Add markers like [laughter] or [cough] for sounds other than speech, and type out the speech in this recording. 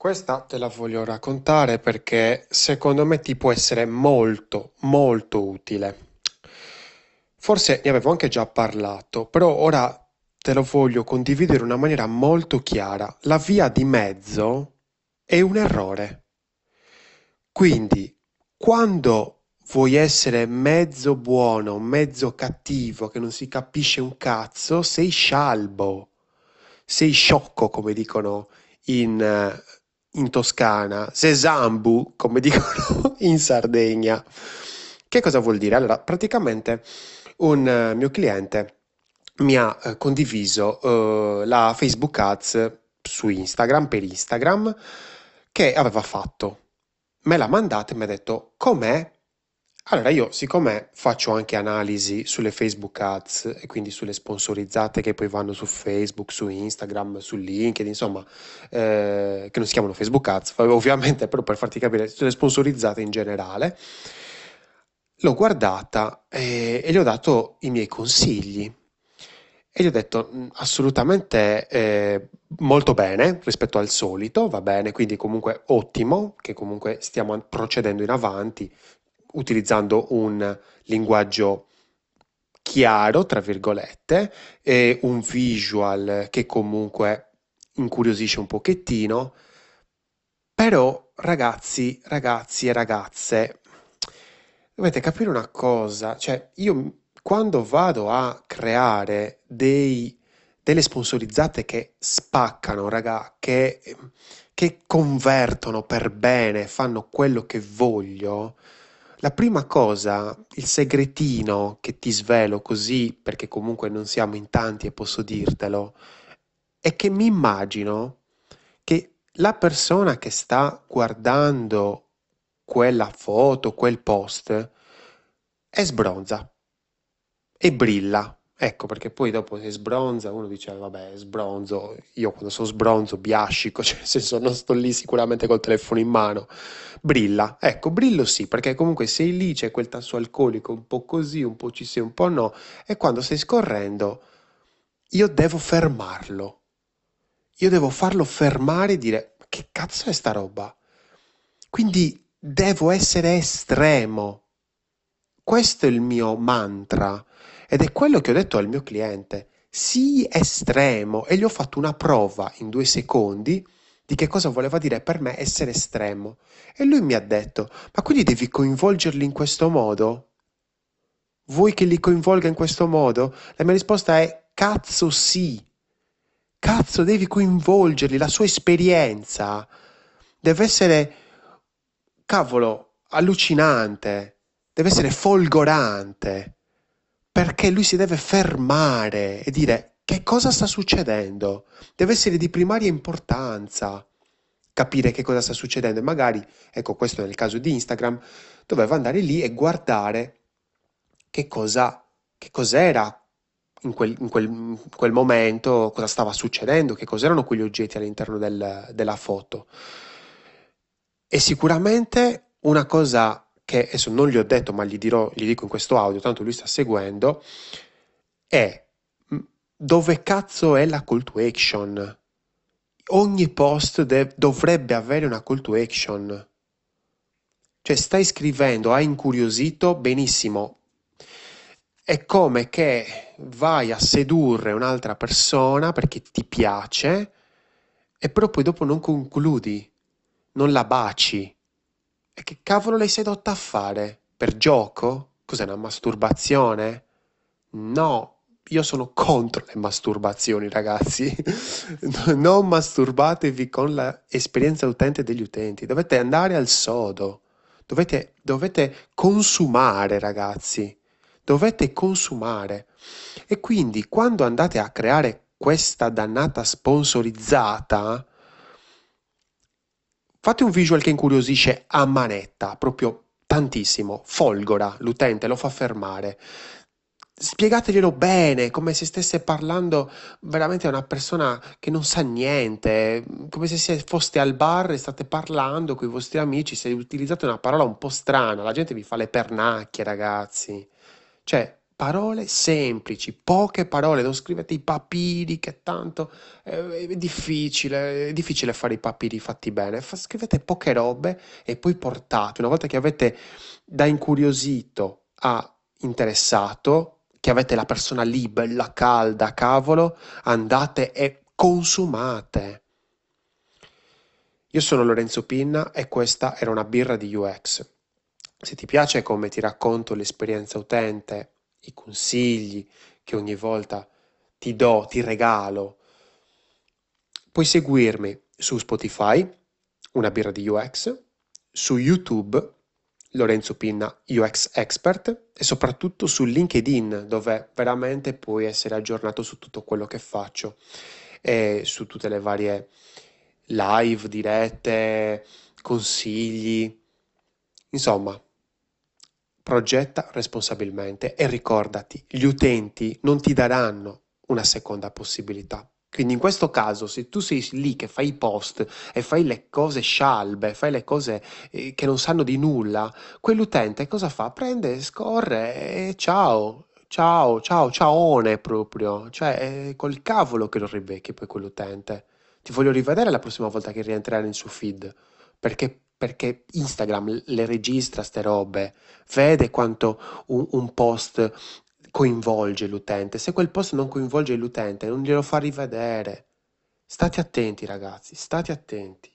Questa te la voglio raccontare perché secondo me ti può essere molto, molto utile. Forse ne avevo anche già parlato, però ora te lo voglio condividere in una maniera molto chiara. La via di mezzo è un errore. Quindi, quando vuoi essere mezzo buono, mezzo cattivo, che non si capisce un cazzo, sei scialbo, sei sciocco, come dicono in, eh, in Toscana, Sesambu, come [laughs] dicono in Sardegna. Che cosa vuol dire? Allora, praticamente un eh, mio cliente mi ha eh, condiviso eh, la Facebook Ads su Instagram, per Instagram, che aveva fatto. Me l'ha mandata e mi ha detto com'è? Allora io, siccome faccio anche analisi sulle Facebook Ads e quindi sulle sponsorizzate che poi vanno su Facebook, su Instagram, su LinkedIn, insomma, eh, che non si chiamano Facebook Ads, [laughs] ovviamente, però per farti capire, sulle sponsorizzate in generale, l'ho guardata e, e, gli ho dato i miei consigli. E gli ho detto "Mm, assolutamente eh, molto bene rispetto al solito, va bene, quindi comunque ottimo, che comunque stiamo procedendo in avanti utilizzando un linguaggio chiaro, tra virgolette, e un visual che comunque incuriosisce un pochettino, però ragazzi, ragazzi e ragazze, dovete capire una cosa, cioè io quando vado a creare dei, delle sponsorizzate che spaccano, raga, che, che convertono per bene, fanno quello che voglio, la prima cosa, il segretino che ti svelo così, perché comunque non siamo in tanti e posso dirtelo, è che mi immagino che la persona che sta guardando quella foto, quel post, è sbronza e brilla. Ecco, perché poi dopo se sbronza uno dice, vabbè, sbronzo, io quando sono sbronzo biascico, [laughs] cioè nel senso sto lì sicuramente col telefono in mano, brilla. Ecco, brillo sì, perché comunque sei lì, c'è quel tasso alcolico un po' così, un po' ci sei, un po' no, e quando stai scorrendo io devo fermarlo. Io devo farlo fermare e dire, che cazzo è sta roba? Quindi devo essere estremo. Questo è il mio mantra ed è quello che ho detto al mio cliente. Sii estremo e gli ho fatto una prova in due secondi di che cosa voleva dire per me essere estremo. E lui mi ha detto, ma quindi devi coinvolgerli in questo modo? Vuoi che li coinvolga in questo modo? La mia risposta è cazzo sì. Cazzo devi coinvolgerli, la sua esperienza deve essere, cavolo, allucinante, deve essere folgorante perché lui si deve fermare e dire che cosa sta succedendo. Deve essere di primaria importanza capire che cosa sta succedendo e magari, ecco questo nel caso di Instagram, doveva andare lì e guardare che cosa che cos'era in quel, in quel, in quel momento, cosa stava succedendo, che cos'erano quegli oggetti all'interno del, della foto. E sicuramente una cosa che adesso non gli ho detto, ma gli dirò, gli dico in questo audio, tanto lui sta seguendo, è dove cazzo è la call to action? Ogni post dev- dovrebbe avere una call to action. Cioè, stai scrivendo, hai incuriosito, benissimo. È come che vai a sedurre un'altra persona perché ti piace e però poi dopo non concludi, non la baci e che cavolo lei sedotta a fare? Per gioco? Cos'è una masturbazione? No, io sono contro le masturbazioni, ragazzi. [laughs] non masturbatevi con l'esperienza utente degli utenti. Dovete andare al sodo. Dovete, dovete consumare, ragazzi. Dovete consumare. E quindi quando andate a creare questa dannata sponsorizzata, Fate un visual che incuriosisce a manetta, proprio tantissimo, folgora l'utente, lo fa fermare. Spiegateglielo bene, come se stesse parlando veramente a una persona che non sa niente, come se foste al bar e state parlando con i vostri amici, se utilizzate una parola un po' strana, la gente vi fa le pernacchie, ragazzi. Cioè, parole semplici, poche parole, non scrivete i papiri che tanto eh, è difficile, è difficile fare i papiri fatti bene, scrivete poche robe e poi portate, una volta che avete da incuriosito a interessato, che avete la persona lì bella calda, cavolo, andate e consumate. Io sono Lorenzo Pinna e questa era una birra di UX. Se ti piace come ti racconto l'esperienza utente, i consigli che ogni volta ti do, ti regalo, puoi seguirmi su Spotify, una birra di UX, su YouTube, Lorenzo Pinna UX Expert e soprattutto su LinkedIn dove veramente puoi essere aggiornato su tutto quello che faccio e su tutte le varie live, dirette, consigli, insomma Progetta responsabilmente e ricordati, gli utenti non ti daranno una seconda possibilità. Quindi in questo caso, se tu sei lì che fai i post e fai le cose scialbe, fai le cose eh, che non sanno di nulla, quell'utente cosa fa? Prende, scorre e ciao, ciao, ciao, ciaone proprio. Cioè, col cavolo che lo rivecchi poi quell'utente. Ti voglio rivedere la prossima volta che rientrerai nel suo feed, perché perché Instagram le registra ste robe, vede quanto un, un post coinvolge l'utente. Se quel post non coinvolge l'utente, non glielo fa rivedere. State attenti, ragazzi, state attenti.